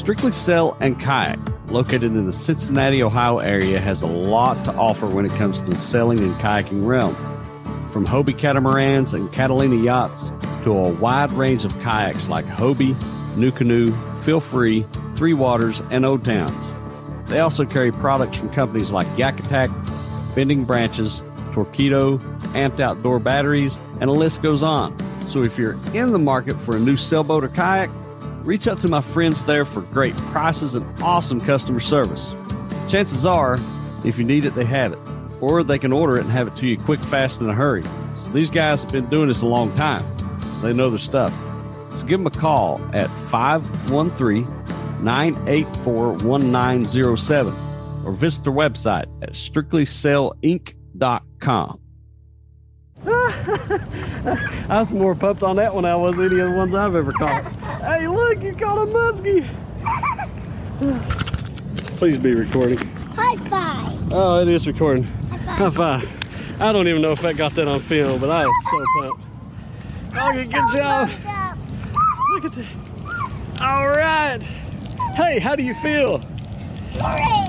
Strictly Sail and Kayak, located in the Cincinnati, Ohio area, has a lot to offer when it comes to the sailing and kayaking realm. From Hobie catamarans and Catalina yachts to a wide range of kayaks like Hobie, NuCanoe, Feel Free, Three Waters, and Old Towns. They also carry products from companies like Yak Attack, Bending Branches, Torqeedo, Amped Outdoor Batteries, and the list goes on. So if you're in the market for a new sailboat or kayak, reach out to my friends there for great prices and awesome customer service. Chances are, if you need it, they have it, or they can order it and have it to you quick, fast, in a hurry. So these guys have been doing this a long time, so they know their stuff. So give them a call at 513 984 1907 or visit their website at strictlysailinc.com. I was more pumped on that one than I was any of the ones I've ever caught. hey, look, you caught a muskie. Please be recording. High five. Oh, it is recording. High five. High five. I don't even know if I got that on film, but I was so pumped. Okay, good job. Look at that. All right. Hey, how do you feel? Hooray.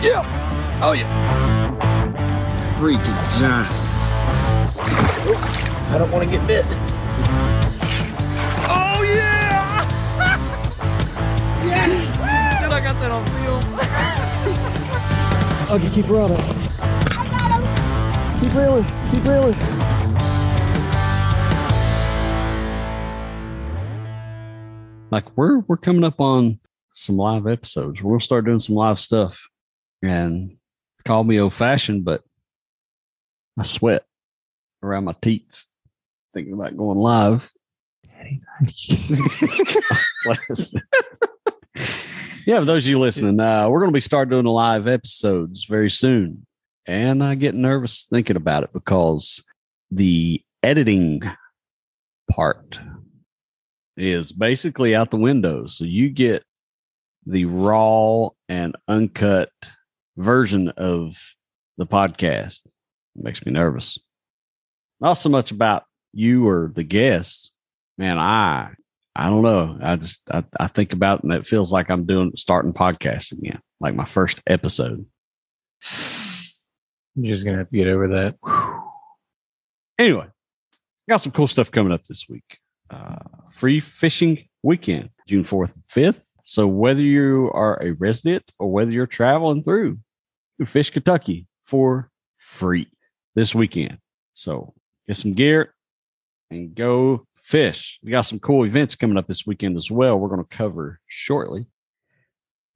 Yeah. Oh, yeah. Freaking giant. I don't want to get bit. Oh, yeah. yes. Good, I got that on film. okay, keep rolling. I got him. Keep reeling. Keep reeling. Like we're we're coming up on some live episodes. We'll start doing some live stuff. And call me old fashioned, but I sweat around my teats thinking about going live. Yeah, for those of you listening, uh, we're going to be starting doing the live episodes very soon. And I get nervous thinking about it because the editing part is basically out the window. So you get the raw and uncut version of the podcast. Makes me nervous. Not so much about you or the guests. Man, I I don't know. I just I, I think about it and it feels like I'm doing starting podcasts again, like my first episode. You're just gonna have to get over that. Anyway, got some cool stuff coming up this week. Uh, free fishing weekend, June 4th and 5th. So whether you are a resident or whether you're traveling through, you can fish Kentucky for free this weekend. So get some gear and go fish. We got some cool events coming up this weekend as well. We're going to cover shortly.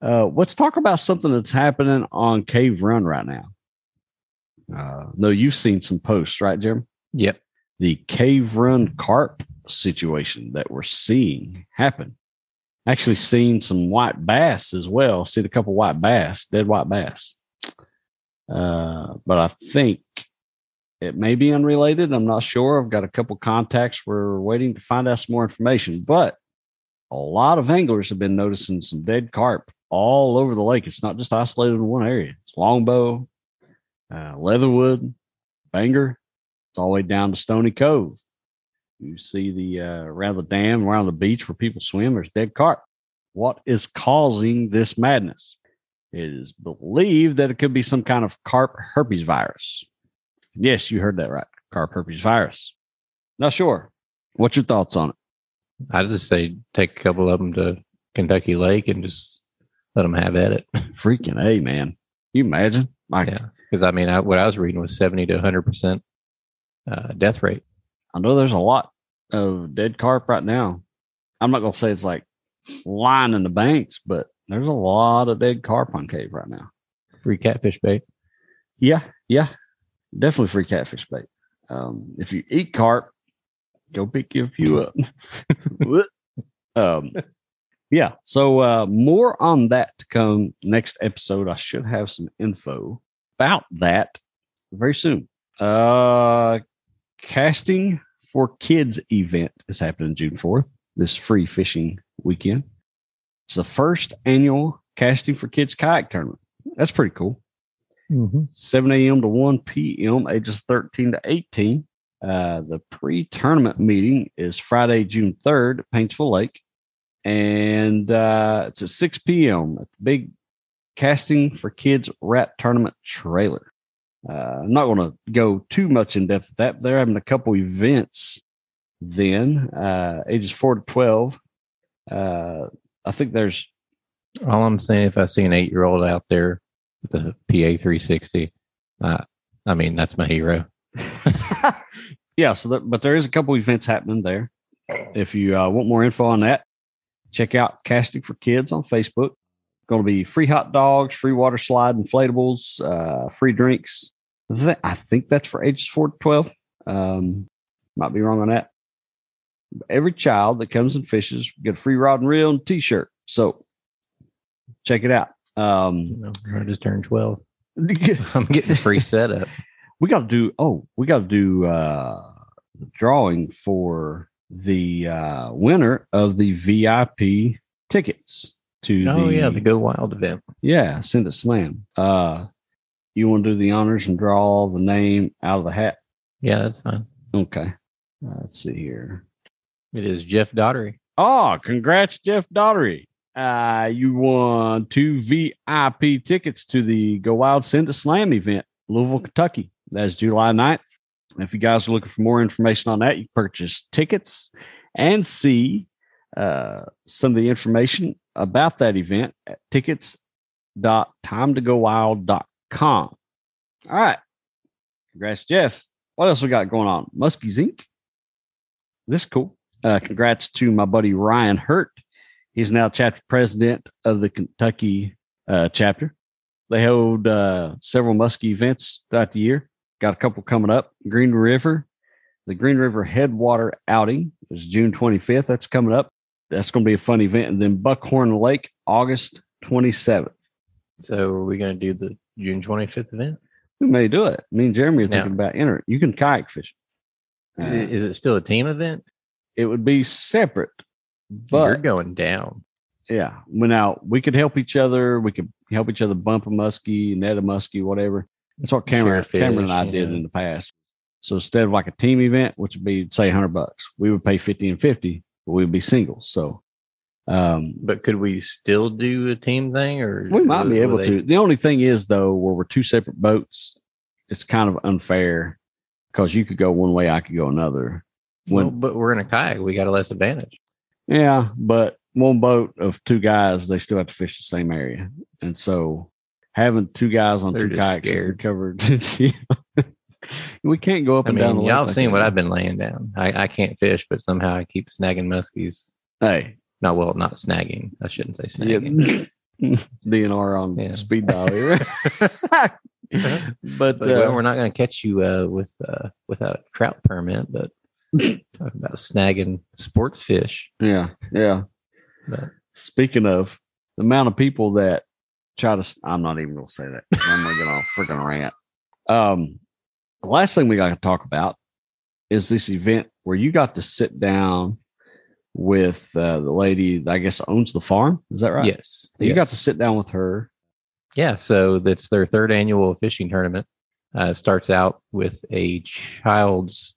Uh, let's talk about something that's happening on Cave Run right now. Uh, no, you've seen some posts, right, Jim? Yep. The Cave Run carp situation that we're seeing happen. Actually, seen some white bass as well. Seen a couple white bass, dead white bass. Uh, but I think it may be unrelated. I'm not sure. I've got a couple contacts. We're waiting to find out some more information. But a lot of anglers have been noticing some dead carp all over the lake. It's not just isolated in one area. It's Longbow, uh, Leatherwood, Banger. It's all the way down to Stony Cove. You see the uh, around the dam, around the beach where people swim. There's dead carp. What is causing this madness? It is believed that it could be some kind of carp herpes virus. Yes, you heard that right. Carp herpes virus. Not sure. What's your thoughts on it? I just say take a couple of them to Kentucky Lake and just let them have at it. Freaking A, man. You imagine? Like, yeah, because I mean, I, what I was reading was seventy to hundred percent uh, death rate. I know there's a lot of dead carp right now. I'm not going to say it's like lying in the banks, but there's a lot of dead carp on cave right now. Free catfish bait. Yeah, yeah, definitely free catfish bait. Um, if you eat carp, go pick you a few up. um, yeah. So uh, more on that to come next episode. I should have some info about that very soon. Uh, casting for kids event is happening June fourth. This free fishing weekend. It's the first annual casting for kids kayak tournament. That's pretty cool. Mm-hmm. 7 a.m. to 1 p.m., ages 13 to 18. Uh, the pre tournament meeting is Friday, June 3rd at Paintsville Lake. and uh, it's at 6 p.m. at the big casting for kids rat tournament trailer. Uh, I'm not going to go too much in depth with that. But they're having a couple events then, uh, ages four to 12. Uh, I think there's All I'm saying, if I see an eight year old out there with a PA 360, uh, I mean, that's my hero. yeah, so but there is a couple events happening there. If you uh, want more info on that, check out Casting for Kids on Facebook. Going to be free hot dogs, free water slide inflatables, uh, free drinks. I think that's for ages four to twelve. Um, might be wrong on that. Every child that comes and fishes get a free rod and reel and T-shirt. So check it out. Um, You know, I just turned 12. I'm getting free setup. we got to do oh we got to do uh the drawing for the uh winner of the vip tickets to Oh, the yeah, the Go Wild event. yeah send it slam uh you want to do the honors and draw the name out of the hat Yeah, that's fine. okay Uh, let's see here It is Jeff Daughtery. oh congrats jeff daughtery uh you won two vip tickets to the go wild send a slam event louisville kentucky. That's july 9th if you guys are looking for more information on that you purchase tickets and see uh, some of the information about that event at tickets.timetogowild.com all right. Congrats jeff. What else we got going on? Muskies inc this is cool. Uh, congrats to my buddy Ryan Hurt. He's now chapter president of the Kentucky uh, chapter. They hold uh, several muskie events throughout the year. Got a couple coming up. Green River, the Green River Headwater outing is June 25th. That's coming up. That's going to be a fun event. And then Buckhorn Lake, August 27th. So are we going to do the June 25th event? We may do it. Me and Jeremy are Now- thinking about entering. You can kayak fish. Uh, is it still a team event? it would be separate, You're going down. yeah, when out we could help each other. We could help each other bump a muskie, net a muskie, whatever. That's what Cameron, Share Cameron and fish, I did in the past. So instead of like a team event, which would be say hundred bucks, we would pay fifty and fifty, but we would be singles. So um, But could we still do a team thing or we might be able they- to. The only thing is though, where we're two separate boats, it's kind of unfair because you could go one way, I could go another. Well, When but we're in a kayak. We got a less advantage. Yeah, but one boat of two guys, they still have to fish the same area, and so having two guys on They're two kayaks scared. covered. we can't go up I and down mean, the y'all have like seen that. what I've been laying down. I, I can't fish, but somehow I keep snagging muskies. Hey, No, well, not snagging. I shouldn't say snagging. yeah, DNR on Yeah. speed dial here. but But uh, well, we're not going to catch you uh, with uh, without a trout permit. But about snagging sports fish. yeah, yeah. But Speaking of the amount of people that try to, I'm not even going to say that. I'm going to get on a freaking rant. Um, the last thing we got to talk about is this event where you got to sit down with uh, the lady that I guess owns the farm. Is that right? yes, You got to sit down with her. Yeah, so that's their third annual fishing tournament. Uh, starts out with a child's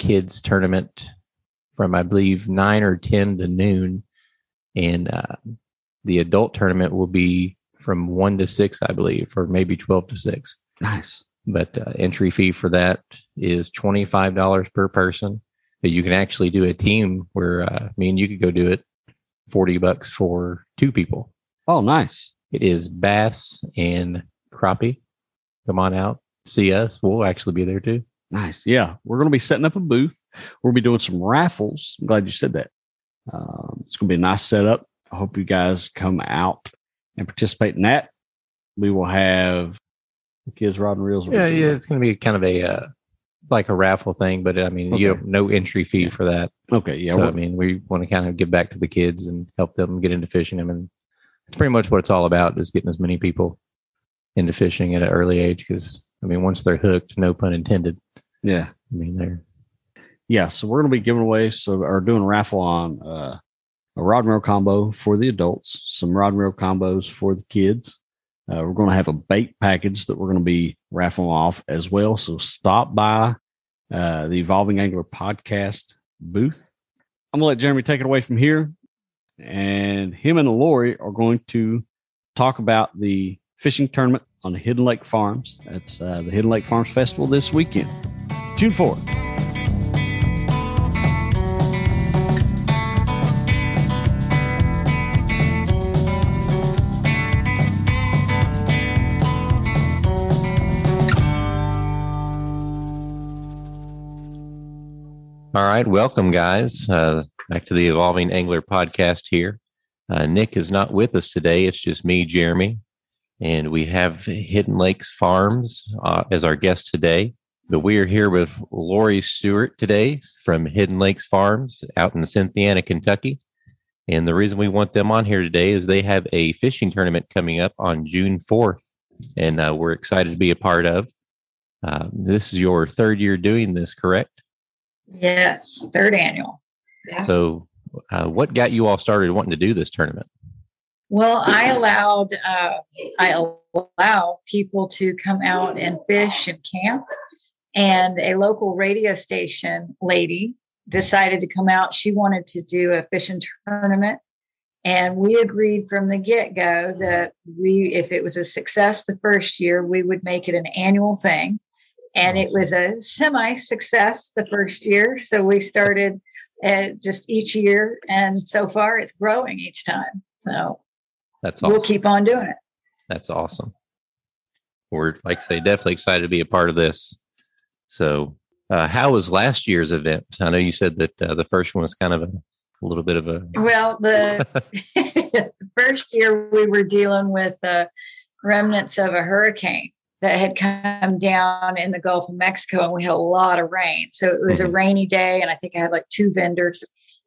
kids tournament from I believe nine or ten to noon, and uh, the adult tournament will be from one to six, I believe, or maybe twelve to six. Nice. But uh, entry fee for that is twenty five dollars per person. But you can actually do a team where uh, me and you could go do it, forty bucks for two people. Oh, nice. It is bass and crappie. Come on out, see us. We'll actually be there too. Nice. Yeah. We're going to be setting up a booth. We'll be doing some raffles. I'm glad you said that. Um, it's going to be a nice setup. I hope you guys come out and participate in that. We will have the kids rod and reels. Yeah, yeah. It's going to be kind of a uh, like a raffle thing, but I mean, you Okay. don't no entry fee Yeah. for that. Okay. Yeah. so I mean, we want to kind of give back to the kids and help them get into fishing I mean, it's pretty much what it's all about is getting as many people into fishing at an early age. Because I mean, once they're hooked, no pun intended. Yeah. I mean, they're Yeah. So we're going to be giving away, so, are doing a raffle on uh, a rod and reel combo for the adults, some rod and reel combos for the kids. Uh, we're going to have a bait package that we're going to be raffling off as well. So stop by uh, the Evolving Angler podcast booth. I'm going to let Jeremy take it away from here. and him and Lori are going to talk about the fishing tournament on the Hidden Lake Farms. It's uh, the Hidden Lake Farms Festival this weekend. June 4th. All right, welcome, guys. Uh, back to the Evolving Angler podcast here. Uh, Nick is not with us today. It's just me, Jeremy, and we have Hidden Lakes Farms uh, as our guest today. But we are here with Lori Stewart today from Hidden Lakes Farms out in Cynthiana, Kentucky. And the reason we want them on here today is they have a fishing tournament coming up on June 4th, and uh, we're excited to be a part of. Uh, this is your third year doing this, correct? Yes, third annual. Yeah. So, uh, what got you all started wanting to do this tournament? Well, I allowed uh, I allow people to come out and fish and camp, and a local radio station lady decided to come out. She wanted to do a fishing tournament, and we agreed from the get go that we, if it was a success the first year, we would make it an annual thing and it was a semi success the first year. So we started uh, just each year, and so far it's growing each time. So that's awesome. we'll keep on doing it. That's awesome. We're like I say, definitely excited to be a part of this. So, uh, how was last year's event? I know you said that uh, the first one was kind of a, a little bit of a well. The, the first year we were dealing with uh, remnants of a hurricane, that had come down in the Gulf of Mexico, and we had a lot of rain. So it was a Mhm. rainy day, and I think I had like two vendors,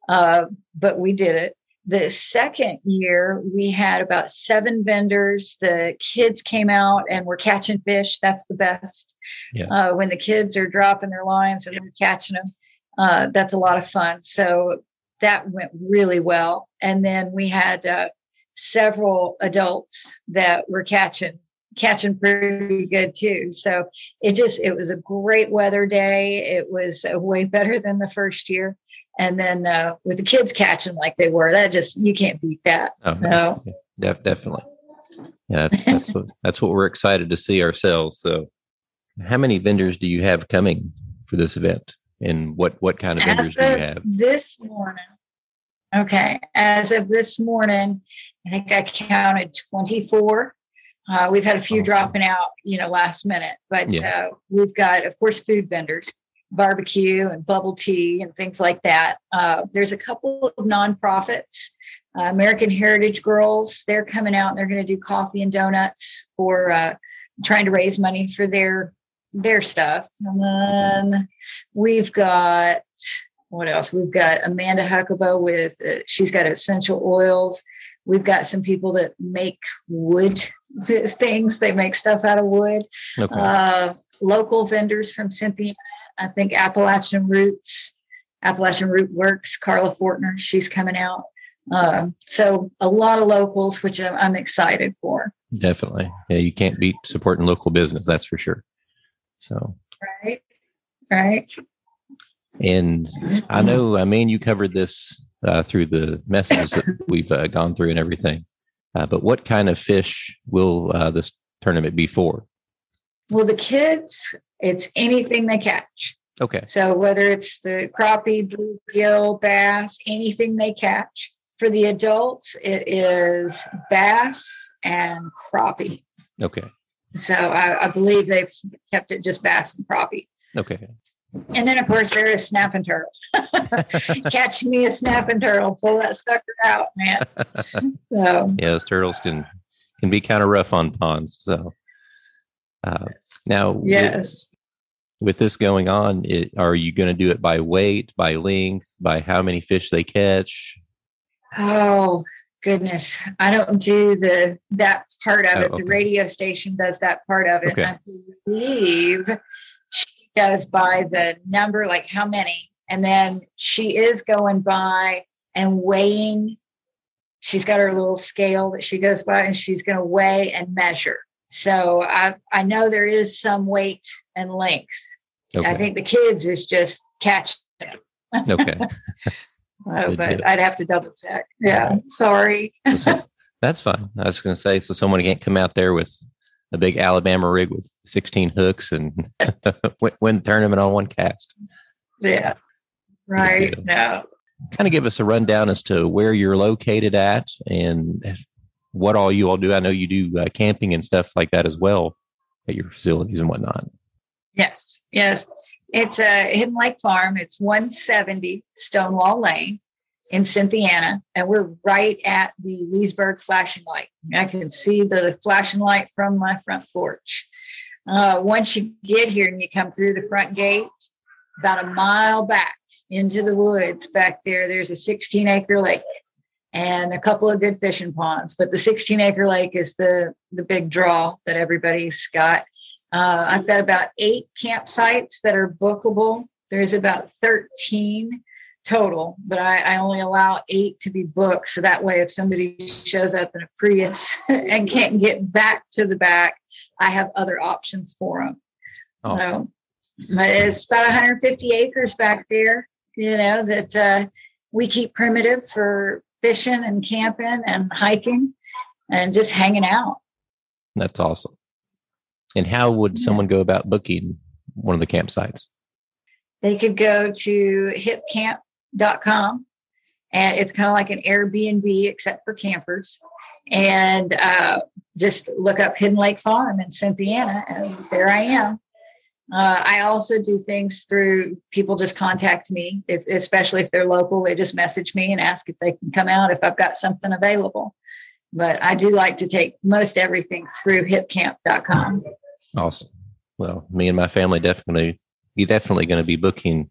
uh, but we did it. The second year, we had about seven vendors. The kids came out and were catching fish. That's the best. Yeah. Uh, when the kids are dropping their lines and they're catching them, uh, that's a lot of fun. So that went really well. And then we had uh, several adults that were catching catching pretty good too. So it just it was a great weather day. It was uh, way better than the first year. And then uh, with the kids catching like they were, that just you can't beat that. oh, No. def- definitely. Yeah, that's that's what that's what we're excited to see ourselves. So, how many vendors do you have coming for this event, and what what kind of vendors As do you have? this morning, okay, as of this morning, I think I counted 24. Uh, we've had a few Awesome. dropping out, you know, last minute, but Yeah. uh, we've got, of course, food vendors, barbecue and bubble tea and things like that. Uh, there's a couple of nonprofits. Uh, American Heritage Girls, they're coming out and they're going to do coffee and donuts for uh, trying to raise money for their their stuff. And then we've got what else? We've got Amanda Huckabo with uh, she's got essential oils. We've got some people that make wood things. They make stuff out of wood. Okay, Uh, local vendors from Cynthia, I think Appalachian Roots, Appalachian Root Works, Carla Fortner, she's coming out. Uh, so a lot of locals, which I'm, I'm excited for. definitely. Yeah, you can't beat supporting local business. That's for sure. So, Right. Right. and I know, I mean, you covered this uh, through the messages that we've uh, gone through and everything. Uh, but what kind of fish will uh, this tournament be for? Well, the kids, it's anything they catch. Okay, So whether it's the crappie, bluegill, bass, anything they catch. For the adults, it is bass and crappie. okay, So I, I believe they've kept it just bass and crappie. okay. And then of course there is snapping turtle. Catch me a snapping turtle, pull that sucker out, man. So yeah, those turtles can can be kind of rough on ponds. So uh, now, yes. with, this going on, it, are you going to do it by weight, by length, by how many fish they catch? Oh goodness. I don't do the that part of Oh, it. okay. The radio station does that part of it. Okay. I believe she does by the number, like how many. And then she is going by and weighing. She's got her little scale that she goes by and she's going to weigh and measure. So I, I know there is some weight and length. Okay, I think the kids is just catch. okay, Oh, but. I'd have to double check. Yeah, sorry. So- that's fine. I was going to say, so someone can't come out there with a big Alabama rig with 16 hooks and win, the tournament on one cast. Yeah. Right. No. Kind of give us a rundown as to where you're located at and what all you all do. I know you do uh, camping and stuff like that as well at your facilities and whatnot. Yes. Yes. It's a Hidden Lake Farm. It's 170 Stonewall Lane in Cynthiana, and we're right at the Leesburg flashing light. I can see the flashing light from my front porch. Uh, once you get here and you come through the front gate, about a mile back into the woods back there, there's a 16 acre lake and a couple of good fishing ponds. But the 16 acre lake is the the big draw that everybody's got. Uh, I've got about eight campsites that are bookable. There's about 13 total, but I, I only allow eight to be booked. So that way, if somebody shows up in a Prius and can't get back to the back, I have other options for them. Awesome. So, but it's about 150 acres back there, you know, that uh, we keep primitive for fishing and camping and hiking and just hanging out. That's awesome. And how would Yeah. someone go about booking one of the campsites? They could go to hipcamp.com and it's kind of like an Airbnb except for campers. And uh, just look up Hidden Lake Farm in Cynthiana, and there I am. Uh, I also do things through people just contact me, if, especially if they're local. They just message me and ask if they can come out if I've got something available. But I do like to take most everything through hipcamp.com. Awesome. Well, me and my family definitely, be definitely going to be booking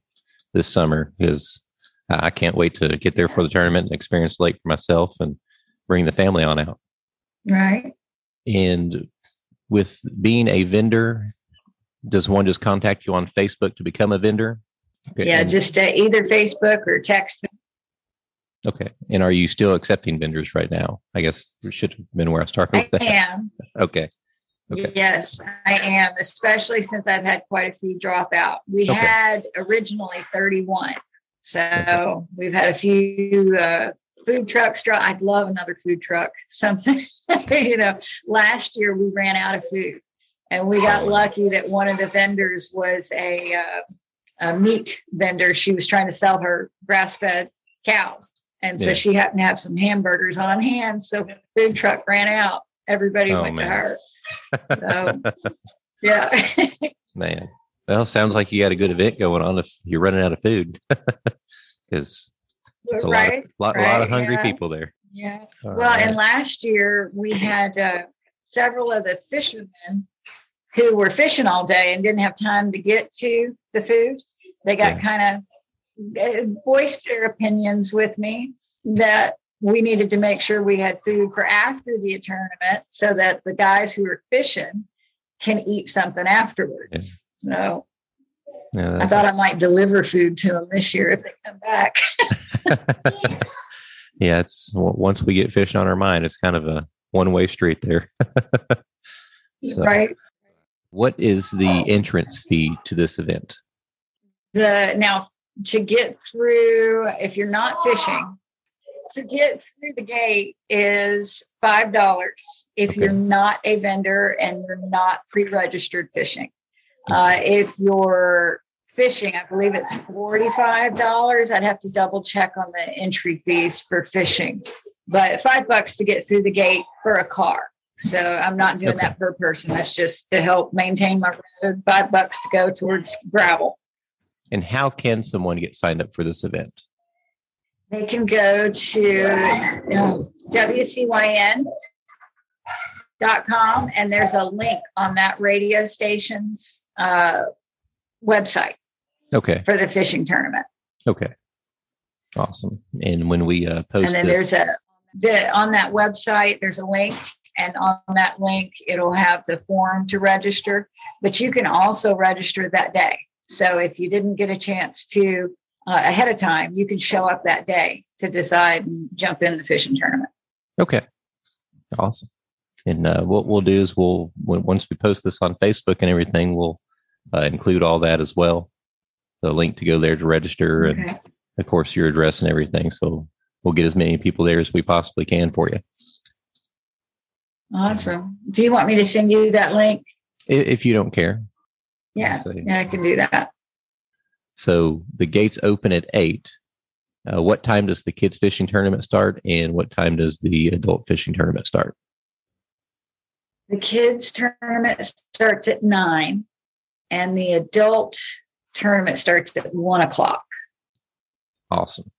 this summer because I can't wait to get there for the tournament and experience lake for myself and bring the family on out. Right. And with being a vendor, does one just contact you on Facebook to become a vendor? Okay. Yeah, and- just uh, either Facebook or text okay. And are you still accepting vendors right now? I guess it should have been where I started I with that. am. Okay. Okay. Yes, I am, especially since I've had quite a few drop out. We Okay. had originally 31. So we've had a few uh, food trucks drop. I'd love another food truck, something. you know, last year we ran out of food and we got lucky that one of the vendors was a, uh, a meat vendor. She was trying to sell her grass fed cows. And so Yeah. she happened to have some hamburgers on hand. So when the food truck ran out, everybody Oh, went man. to her. So, yeah. Man, well, sounds like you got a good event going on if you're running out of food because it's a lot, of, right. lot, lot of hungry yeah. people there. Yeah. All Well, right. and last year we had uh, several of the fishermen who were fishing all day and didn't have time to get to the food. They got Yeah. kind of eh, voiced their opinions with me that we needed to make sure we had food for after the tournament so that the guys who were fishing can eat something afterwards. So Yeah, I thought I might deliver food to them this year if they come back. yeah, it's once we get fish on our mind, it's kind of a one way street there. So, right. What is the entrance fee to this event? the now to get through if you're not fishing to get through the gate is five dollars if Okay. you're not a vendor and you're not pre-registered fishing. Uh, if you're fishing i believe it's $45 i'd have to double check on the entry fees for fishing. But five bucks to get through the gate for a car so i'm not doing Okay. that per person that's just to help maintain my road five bucks to go towards gravel And how can someone get signed up for this event? They can go to uh, WCYN dot com and there's a link on that radio station's uh, website Okay. for the fishing tournament. Okay. Awesome. And when we uh, post and then this, there's a the, on that website there's a link and on that link it'll have the form to register but you can also register that day so if you didn't get a chance to uh, ahead of time you can show up that day to decide and jump in the fishing tournament Okay. Awesome. And uh, what we'll do is we'll once we post this on Facebook and everything, we'll uh, include all that as well. The link to go there to register and of course, your address and everything. So we'll get as many people there as we possibly can for you. Awesome. Do you want me to send you that link? If you don't care. Yeah. So- Yeah, I can do that. So the gates open at eight. Uh, what time does the kids fishing tournament start, and what time does the adult fishing tournament start? The kids tournament starts at nine and the adult tournament starts at one o'clock. Awesome.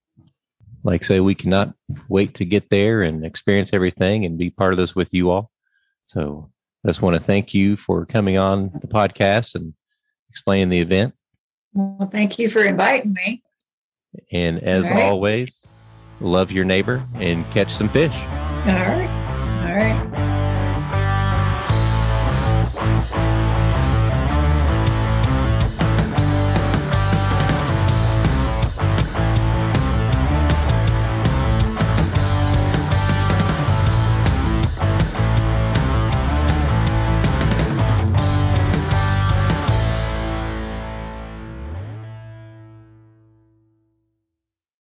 Like I say, we cannot wait to get there and experience everything and be part of this with you all. So I just want to thank you for coming on the podcast and explaining the event. Well, thank you for inviting me. And as right. always, love your neighbor and catch some fish. All right. All right.